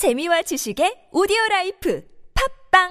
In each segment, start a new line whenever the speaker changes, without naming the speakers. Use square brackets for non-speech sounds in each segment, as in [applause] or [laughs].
재미와 지식의 오디오 life 팝빵!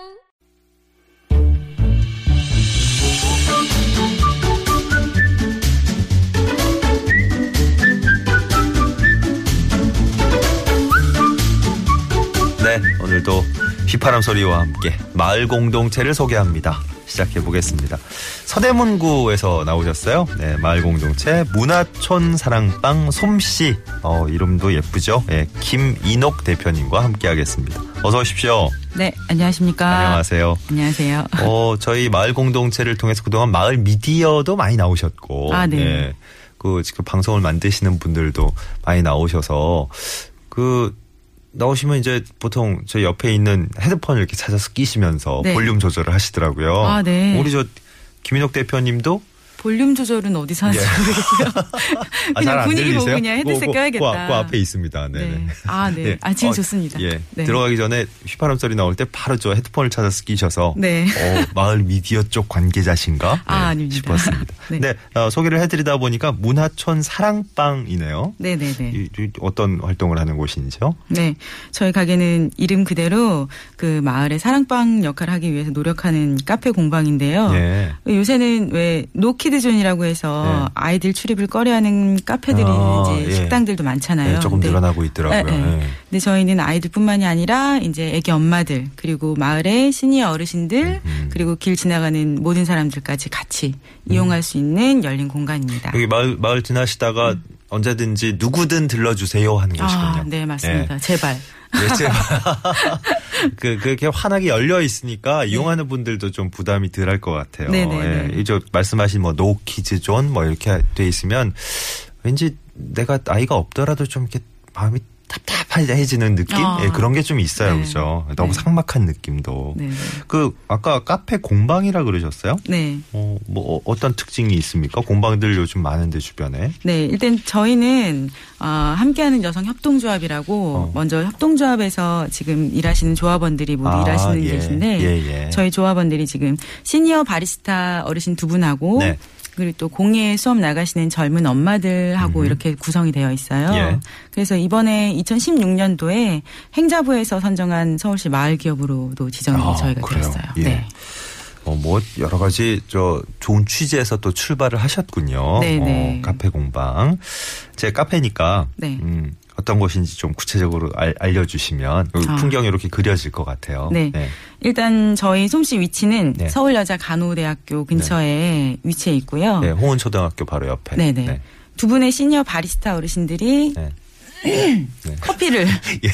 네, 오늘도 휘파람 소리와 함께 마을 공동체를 소개합니다. 시작해 보겠습니다. 서대문구에서 나오셨어요. 네, 마을 공동체 문화촌 사랑방 솜씨. 어, 이름도 예쁘죠? 네, 김인옥 대표님과 함께 하겠습니다. 어서 오십시오.
네, 안녕하십니까.
안녕하세요.
안녕하세요.
어, 저희 마을 공동체를 통해서 그동안 마을 미디어도 많이 나오셨고.
아, 네.
예, 그 지금 방송을 만드시는 분들도 많이 나오셔서 그 나오시면 이제 보통 저 옆에 있는 헤드폰을 이렇게 찾아서 끼시면서
네.
볼륨 조절을 하시더라고요.
아, 네.
우리 저 김인옥 대표님도
볼륨 조절은 어디서 하는지 모르겠고요. [laughs]
아, [laughs]
그냥 분위기 보고? 그냥 헤드셋
그, 그,
껴야겠다.
그, 그 앞에 있습니다. 네네.
네. 아, 네. 아, 지금 좋습니다.
예.
네.
들어가기 전에 휘파람 소리 나올 때 바로 저 헤드폰을 찾아서 끼셔서
네.
어, 마을 미디어 쪽 관계자신가?
아, 아닙니다.
싶었습니다. [laughs]
네.
네. 어, 소개를 해드리다 보니까 문화촌 사랑방이네요.
네네네.
이- 이 어떤 활동을 하는 곳인지요?
네. 저희 가게는 이름 그대로 그 마을의 사랑방 역할을 하기 위해서 노력하는 카페 공방인데요.
예.
요새는 왜 no kids zone이라고 해서
네.
아이들 출입을 꺼려하는 카페들이
아,
이제
예.
식당들도 많잖아요.
네, 조금 늘어나고 있더라고요.
네. 근데 저희는 아이들뿐만이 아니라 이제 애기 엄마들 그리고 마을의 시니어 어르신들
음.
그리고 길 지나가는 모든 사람들까지 같이 이용할 수 있는 열린 공간입니다.
여기 마을, 마을 지나시다가 언제든지 누구든 들러주세요 하는 곳이군요.
음. 아, 네 맞습니다. 제발.
네, 제발. [laughs] 그, 그렇게 환하게 열려 있으니까 이용하는 분들도 좀 부담이 덜할 것 같아요.
네. 네네네.
예, 이저 말씀하신 뭐 no kids zone 뭐 이렇게 돼 있으면 왠지 내가 나이가 없더라도 좀 이렇게 마음이 답답해지는 느낌?
아.
예, 그런 게 좀 있어요.
네.
그죠? 너무
네.
삭막한 느낌도.
네.
그, 아까 카페 공방이라 그러셨어요?
네.
어, 뭐, 어, 어떤 특징이 있습니까? 공방들 요즘 많은데 주변에.
네, 일단 저희는 어, 함께하는 여성 협동조합이라고
어.
먼저 협동조합에서 지금 일하시는 조합원들이 모두
아,
일하시는
예.
곳인데
예, 예.
저희 조합원들이 지금 시니어 바리스타 어르신 두 분하고
네.
그리고 또 공예 수업 나가시는 젊은 엄마들하고
음.
이렇게 구성이 되어 있어요.
예.
그래서 이번에 2016년도에 행자부에서 선정한 서울시 마을 기업으로,도 지정이
아,
저희가
그래요?
되었어요.
예.
네.
어, 뭐, 여러 가지, 저, 좋은 취지에서 또 출발을 하셨군요.
네네.
어, 카페 공방. 제 카페니까,
네.
음, 어떤 곳인지 좀 구체적으로 알, 알려주시면, 그
아.
풍경이 이렇게 그려질 것 같아요.
네. 일단 저희 솜씨 위치는
네.
서울여자간호대학교 근처에 위치해 있고요.
네, 홍은초등학교 바로 옆에.
네네.
네.
두 분의 시니어 바리스타 어르신들이
네.
커피를 [laughs]
예.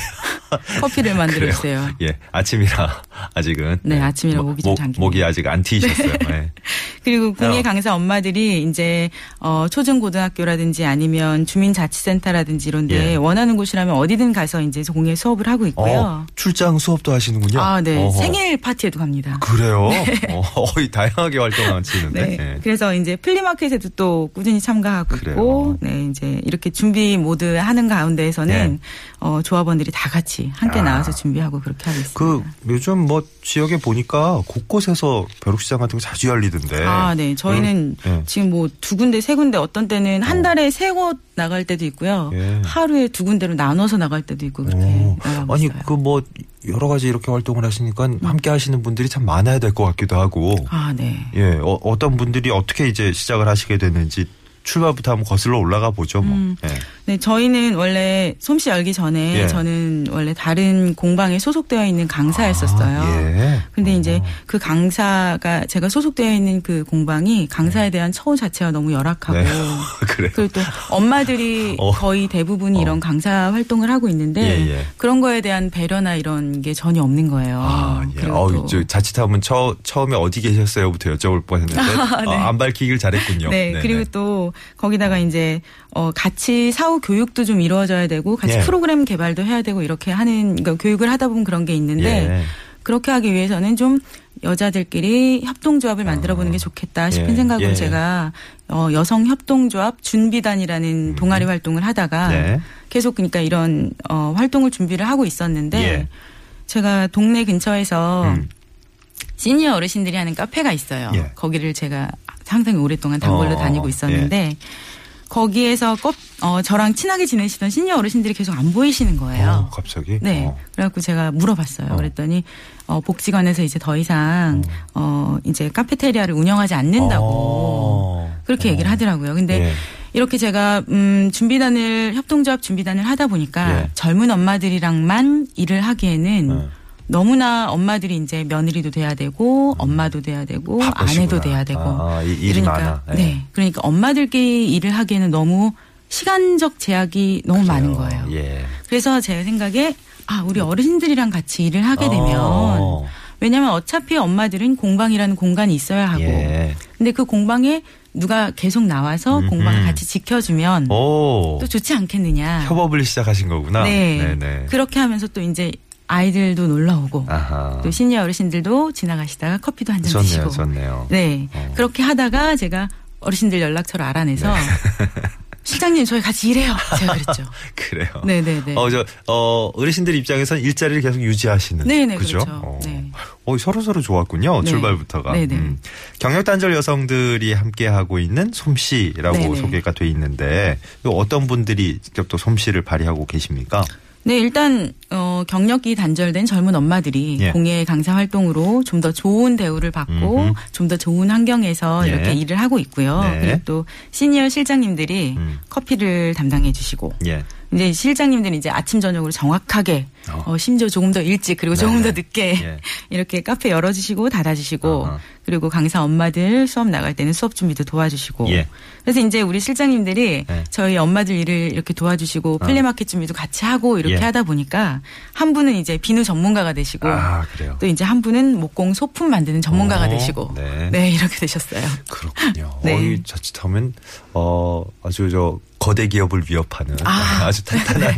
커피를 만들어 주세요.
예, 아침이라 아직은.
네, 아침이라
목-
목이 좀
목-
잠기네요.
목이 아직 안 트이셨어요. 네. [laughs]
그리고 공예
어.
강사 엄마들이 이제 어 초등 고등학교라든지 아니면 주민자치센터라든지 이런데
예.
원하는 곳이라면 어디든 가서 이제 공예 수업을 하고 있고요.
어, 출장 수업도 하시는군요.
아, 네.
어허.
생일 파티에도 갑니다.
그래요? 어, 거의 다양하게 활동하시는데.
네.
네.
그래서 이제 flea market에도 또 꾸준히 참가하고
그래요.
있고, 네, 이제 이렇게 준비 모두 하는 가운데 에서는
네.
어, 조합원들이 다 같이 함께
아.
나와서 준비하고 그렇게 하고 있습니다.
그 요즘 뭐 지역에 보니까 곳곳에서 벼룩시장 같은 거 자주 열리던데.
아, 네. 저희는
네.
지금 뭐 두 군데, 세 군데 어떤 때는 한 달에 세곳 나갈 때도 있고요.
예.
하루에 두 군데로 나눠서 나갈 때도 있고 그렇게
아니. 그 뭐 여러 가지 이렇게 활동을 하시니까 함께 하시는 분들이 참 많아야 될 것 같기도 하고.
아, 네.
예, 어, 어떤 분들이 어떻게 이제 시작을 하시게 됐는지 출발부터 한번 거슬러 올라가 보죠, 뭐.
음.
예.
네, 저희는 원래 솜씨 열기 전에
예.
저는 원래 다른 공방에 소속되어 있는 강사였었어요.
아, 예.
근데 이제
어.
그 강사가 제가 소속되어 있는 그 공방이 강사에 대한 처우 자체가 너무 열악하고
네. [laughs]
그리고 또 엄마들이 [laughs]
어.
거의 대부분이
어.
이런 강사 활동을 하고 있는데
예, 예.
그런 거에 대한 배려나 이런 게 전혀 없는 거예요.
아, 예. 어, 또저 자칫하면 처, 처음에 어디 계셨어요부터 여쭤볼 뻔했는데 [laughs] 아, 안 밝히길 잘했군요.
네,
네네.
그리고 또 거기다가 이제 어 같이 사후 교육도 좀 이루어져야 되고 같이
예.
프로그램 개발도 해야 되고 이렇게 하는 그러니까 교육을 하다 보면 그런 게 있는데
예.
그렇게 하기 위해서는 좀 여자들끼리 협동조합을 만들어 보는 게 좋겠다 싶은
예,
생각으로
예.
제가 어 여성 협동조합 준비단이라는 동아리 활동을 하다가
음. 네.
계속 그러니까 이런 어 활동을 준비를 하고 있었는데
예.
제가 동네 근처에서
음.
시니어 어르신들이 하는 카페가 있어요.
예.
거기를 제가 상당히 오랫동안 단골로
어,
다니고 있었는데 거기에서 껍, 어, 저랑 친하게 지내시던 시니어 어르신들이 계속 안 보이시는 거예요.
어, 갑자기?
네.
어.
그래갖고 제가 물어봤어요.
어.
그랬더니, 어, 복지관에서 이제 더 이상, 어, 이제 카페테리아를 운영하지 않는다고.
어.
그렇게
어.
얘기를 하더라고요. 근데
예.
이렇게 제가, 음, 준비단을, 협동조합 준비단을 하다 보니까
예.
젊은 엄마들이랑만 일을 하기에는
어.
너무나 엄마들이 이제 며느리도 돼야 되고, 엄마도 돼야 되고,
음. 바쁘시구나.
아내도 돼야 되고.
아,
그러니까.
예.
네. 그러니까 엄마들끼리 일을 하기에는 너무 시간적 제약이 너무 많은
그래요.
거예요.
예.
그래서 제 생각에 아 우리 어르신들이랑 같이 일을 하게 되면
어.
왜냐하면 어차피 엄마들은 공방이라는 공간이 있어야 하고
예.
근데 그 공방에 누가 계속 나와서
음흠.
공방을 같이 지켜주면
오.
또 좋지 않겠느냐.
협업을 시작하신 거구나.
네.
네네.
그렇게 하면서 또 이제 아이들도 놀러 오고
아하.
또 시니어 어르신들도 지나가시다가 커피도 한 잔 드시고
좋네요.
네
어.
그렇게 하다가 제가 어르신들 연락처를 알아내서
네. [laughs]
실장님 저희 같이 일해요. 제가 그랬죠. [laughs]
그래요.
네네네.
어, 저, 어, 어르신들 입장에서는 일자리를 계속 유지하시는.
네네,
그죠?
그렇죠.
어.
네.
어, 서로 서로 좋았군요.
네.
출발부터가.
네네.
경력 단절 여성들이 함께 하고 있는 솜씨라고
네네.
소개가 돼 있는데, 또 어떤 분들이 직접 또 솜씨를 발휘하고 계십니까?
네, 일단 어 경력이 단절된 젊은 엄마들이
예.
공예 강사 활동으로 좀 더 좋은 대우를 받고. 좀 더 좋은 환경에서
예.
이렇게 일을 하고 있고요.
네.
그리고 또 시니어 실장님들이
음.
커피를 담당해 주시고
예.
이제 실장님들은 이제 아침 저녁으로 정확하게
어.
어, 심지어 조금 더 일찍 그리고 조금
네.
더 늦게
예. [laughs]
이렇게 카페 열어주시고 닫아주시고
아하.
그리고 강사 엄마들 수업 나갈 때는 수업 준비도 도와주시고
예.
그래서 이제 우리 실장님들이
네.
저희 엄마들 일을 이렇게 도와주시고 flea market 준비도 같이 하고 이렇게
예.
하다 보니까 한 분은 이제 비누 전문가가 되시고
아.
또 이제 한 분은 목공 소품 만드는 전문가가
어,
되시고
네.
네. 이렇게 되셨어요.
그렇군요. [laughs]
네.
어이, 자칫하면, 어, 아주 저, 거대 기업을 위협하는
아. [laughs]
아. 주 탄탄한,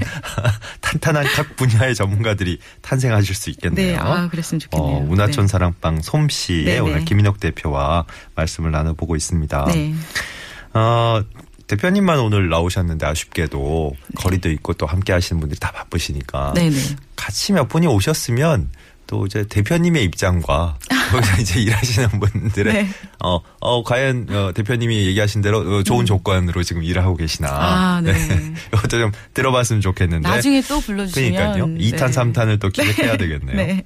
탄탄한 각 분야의 전문가들이 탄생하실 수 있겠네요.
네, 아 그랬으면 좋겠네요.
어, 문화촌
네.
사랑방 솜씨의
네네.
오늘 김인옥 대표와 말씀을 나눠보고 있습니다.
네.
어, 대표님만 오늘 나오셨는데 아쉽게도 거리도 있고 또 함께 하시는 분들이 다 바쁘시니까
네, 네.
같이 몇 분이 오셨으면 또 이제 대표님의 입장과 [laughs] 거기서 이제 [laughs] 일하시는 분들의
네.
어, 어 과연 어, 대표님이 얘기하신 대로 어, 좋은 조건으로 지금 일을 하고 계시나
아, 네. [laughs]
이것도 좀 들어봤으면 좋겠는데
나중에 또 불러주시면
그러니까요. 2탄,
네.
3탄을 또 기획해야 되겠네요.
네.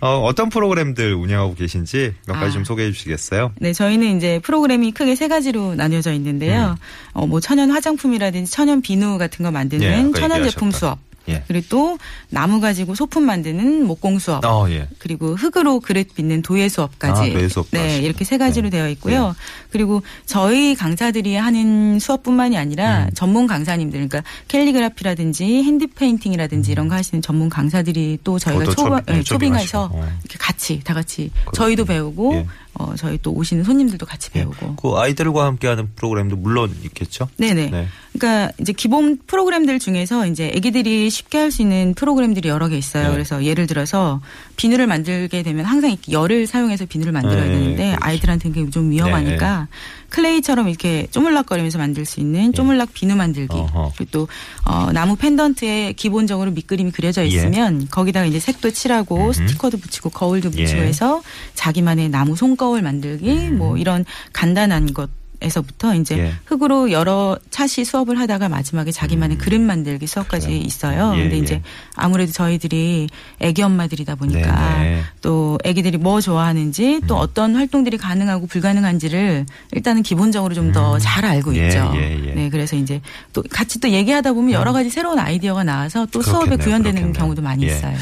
어, 어떤 프로그램들 운영하고 계신지 몇 가지
아.
좀 소개해 주시겠어요?
네, 저희는 이제 프로그램이 크게 세 가지로 나뉘어져 있는데요.
음.
어, 뭐 천연 화장품이라든지 천연 비누 같은 거
예,
만드는
아까
천연 제품. 수업.
예.
그리고 또 나무 가지고 소품 만드는 목공 수업.
어, 예.
그리고 흙으로 그릇 빚는 도예 수업까지.
아, 도예 수업까지.
네, 이렇게 세 가지로
네.
되어 있고요. 그리고 저희 강사들이 하는 수업뿐만이 아니라
음.
전문 강사님들, 그러니까 캘리그라피라든지 hand painting이라든지 이런 거 하시는 전문 강사들이 또 저희가
그것도
초,
초- 네,
네, 초빙해서
초빙하시고. 어.
이렇게 같이 다 같이
그렇군요.
저희도 배우고
예.
어, 저희 또 오시는 손님들도 같이
예.
배우고.
그 아이들과 함께하는 프로그램도 물론 있겠죠.
네네.
네.
그러니까 이제 기본 프로그램들 중에서 이제 아기들이 쉽게 할 수 있는 프로그램들이 여러 개 있어요.
네.
그래서 예를 들어서 비누를 만들게 되면 항상 이렇게 열을 사용해서 비누를 만들어야
네,
되는데
그렇죠.
아이들한테는 좀 위험하니까 클레이처럼 이렇게 쪼물락거리면서 만들 수 있는 쪼물락 비누 만들기.
네. 어허.
그리고 또 어, 나무 펜던트에 기본적으로 밑그림이 그려져
예.
있으면 거기다가 이제 색도 칠하고
음흠.
스티커도 붙이고 거울도 붙이고
예. 음.
해서 자기만의 나무 손거울 만들기 뭐 이런 간단한 것 에서부터 이제
예.
흙으로 여러 차시 수업을 하다가 마지막에 자기만의 그림 만들기 수업까지
음. 그래요.
있어요.
예,
근데
예.
이제 아무래도 저희들이 애기 엄마들이다 보니까
네네.
또 애기들이 뭐 좋아하는지 또
음.
어떤 활동들이 가능하고 불가능한지를 일단은 기본적으로 좀 더잘 알고
예,
있죠.
예, 예.
네, 그래서 이제 또 같이 또 얘기하다 보면 여러 가지 새로운 아이디어가 나와서 또 수업에
그렇겠네요,
구현되는
그렇겠네요.
경우도 많이
예.
있어요.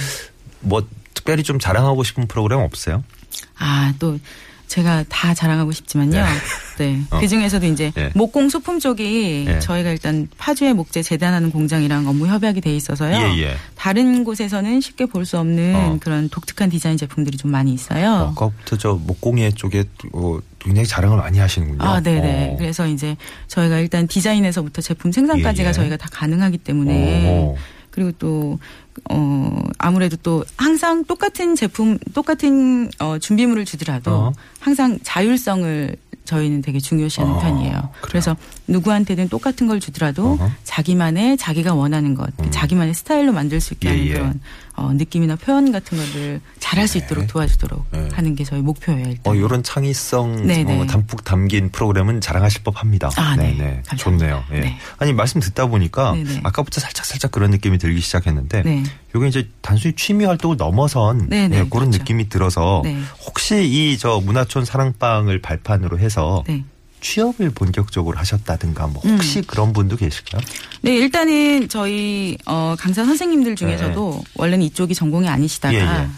뭐 특별히 좀 자랑하고 싶은 프로그램 없어요?
아, 또 제가 다 자랑하고 싶지만요. 네. [laughs]
어.
그 중에서도 이제
예.
목공 소품 쪽이
예.
저희가 일단 파주에 목재 재단하는 공장이랑 업무 협약이 돼 있어서요.
예, 예.
다른 곳에서는 쉽게 볼 수 없는
어.
그런 독특한 디자인 제품들이 좀 많이 있어요.
아까부터 저 목공예 쪽에 어, 굉장히 자랑을 많이 하시는군요.
아, 네네.
어.
그래서 이제 저희가 일단 디자인에서부터 제품 생산까지가
예, 예.
저희가 다 가능하기 때문에
오.
그리고 또, 어, 아무래도 또 항상 똑같은 제품, 똑같은 어, 준비물을 주더라도
어.
항상 자율성을 저희는 되게 중요시하는
어,
편이에요.
그래요?
그래서 누구한테든 똑같은 걸 주더라도
어허.
자기만의 자기가 원하는 것, 자기만의 스타일로 만들 수 있게
예,
하는
예.
그런 어, 느낌이나 표현 같은 것들 잘할 수
네.
있도록 도와주도록
네.
하는 게 저희 목표예요. 일단.
어, 요런 창의성
네네.
어, 담뿍 담긴 프로그램은 자랑하실 법합니다.
아, 네.
네네.
감사합니다.
좋네요. 예.
네.
아니 말씀 듣다 보니까. 아까부터 살짝 살짝 그런 느낌이 들기 시작했는데
네.
요게 이제 단순히 취미 활동을 넘어선
네네,
예, 그런
그렇죠.
느낌이 들어서
네.
혹시 이 저 문화촌 사랑방을 발판으로 해서
네.
취업을 본격적으로 하셨다든가 뭐 혹시
음.
그런 분도 계실까요?
네, 일단은 저희 어 강사 선생님들 중에서도 원래는 이쪽이 전공이 아니시다가
네. 예, 예.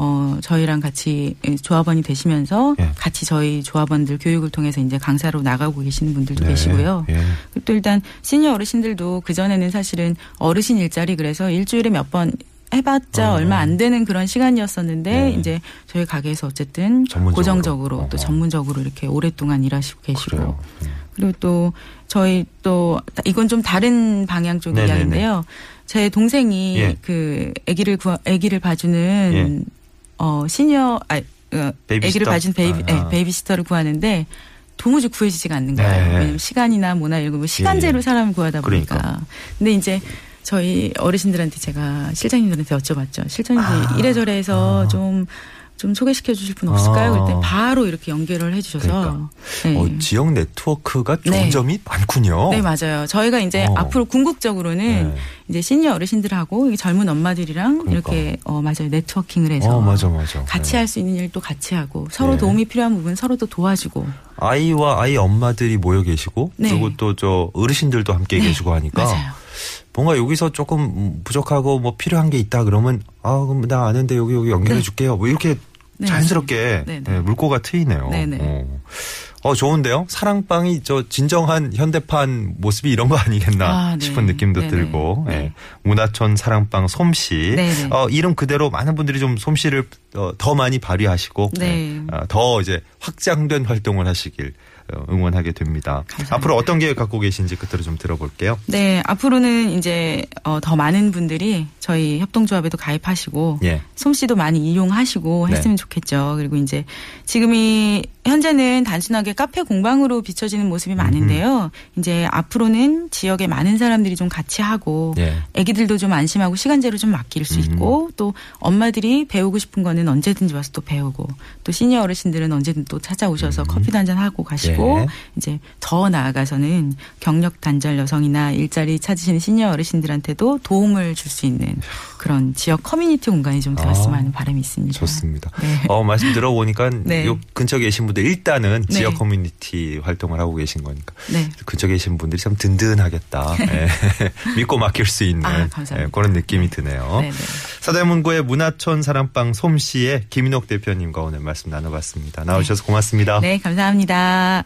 어 저희랑 같이 조합원이 되시면서
예.
같이 저희 조합원들 교육을 통해서 이제 강사로 나가고 계시는 분들도
네.
계시고요.
예.
그리고 또 일단 시니어 어르신들도 그 전에는 사실은 어르신 일자리 그래서 일주일에 몇번 해봤자
어.
얼마 안 되는 그런 시간이었었는데
네.
이제 저희 가게에서 어쨌든
전문적으로.
고정적으로 또
어허.
전문적으로 이렇게 오랫동안 일하시고 계시고
그래요. 음.
그리고 또 저희 또 이건 좀 다른 방향 쪽
네네네.
이야기인데요. 제 동생이
예.
그 아기를 구하, 아기를 봐주는
예.
어 시니어 아 어? 아기를 봐준 베이비
아, 아.
예, 베이비시터를 구하는데 도무지 구해지지가 않는 거예요.
네.
왜냐면 시간이나 뭐나 이런 거 시간제로
예, 예.
사람을 구하다 보니까.
그러니까.
근데 이제 저희 어르신들한테 제가 실장님들한테 여쭤봤죠. 실장님들
아.
이래저래 해서
아.
좀, 좀 소개시켜 주실 분 없을까요?
아.
그때 바로 이렇게 연결을 해 주셔서.
그러니까.
네.
어, 지역 네트워크가 좋은
네.
점이 많군요.
네, 맞아요. 저희가 이제
어.
앞으로 궁극적으로는
네.
이제 시니어 어르신들하고 이 젊은 엄마들이랑
그러니까.
이렇게 어 맞아요. 네트워킹을 해서
어, 맞아, 맞아.
같이
네.
할수 있는 일도 같이 하고 서로
네.
도움이 필요한 부분 서로 또 도와주고.
아이와 아이 엄마들이 모여 계시고
네.
그리고 또 저 어르신들도 함께
네,
계시고 하니까
맞아요.
뭔가 여기서 조금 부족하고 뭐 필요한 게 있다 그러면 아 그럼 나 아는데 여기 여기 연결해
네.
줄게요. 뭐 이렇게
네,
자연스럽게
네, 네.
네, 물꼬가 트이네요.
네, 네.
어. 어, 좋은데요. 사랑방이 저 진정한 현대판 모습이 이런 거 아니겠나
아, 네.
싶은 느낌도
네, 네.
들고
네.
예. 문화촌 사랑방 솜씨
네, 네.
어, 이름 그대로 많은 분들이 좀 솜씨를 어, 더 많이 발휘하시고
네.
예, 어, 더 이제 확장된 활동을 하시길 어, 응원하게 됩니다.
감사합니다.
앞으로 어떤 계획 갖고 계신지 끝으로 좀 들어볼게요.
네, 앞으로는 이제 어, 더 많은 분들이 저희 협동조합에도 가입하시고
예.
솜씨도 많이 이용하시고
네.
했으면 좋겠죠. 그리고 이제 지금이 현재는 단순하게 카페 공방으로 비춰지는 모습이 많은데요. 이제 앞으로는 지역에 많은 사람들이 좀 같이 하고
예.
아기들도 좀 안심하고 시간제로 좀 맡길 수
음.
있고 또 엄마들이 배우고 싶은 거는 언제든지 와서 또 배우고 또 시니어 어르신들은 언제든 또 찾아오셔서 커피도 한잔 하고 가시고
음. 예.
이제 더 나아가서는 경력 단절 여성이나 일자리 찾으시는 시니어 어르신들한테도 도움을 줄 수 있는 그런 지역 커뮤니티 공간이 좀 되었으면
아,
하는 바람이 있습니다.
좋습니다.
네.
어, 말씀 들어보니까 [laughs]
네.
요 근처에 계신 분들 일단은
네.
지역 커뮤니티 활동을 하고 계신 거니까
네.
근처에 계신 분들이 참 든든하겠다. [laughs] 예. [laughs] 믿고 맡길 수 있는
아.
예, 그런 느낌이 드네요.
네, 네.
서대문구의 문화촌 사랑방 솜씨의 김인옥 대표님과 오늘 말씀 나눠봤습니다. 나오셔서 고맙습니다.
네, 감사합니다.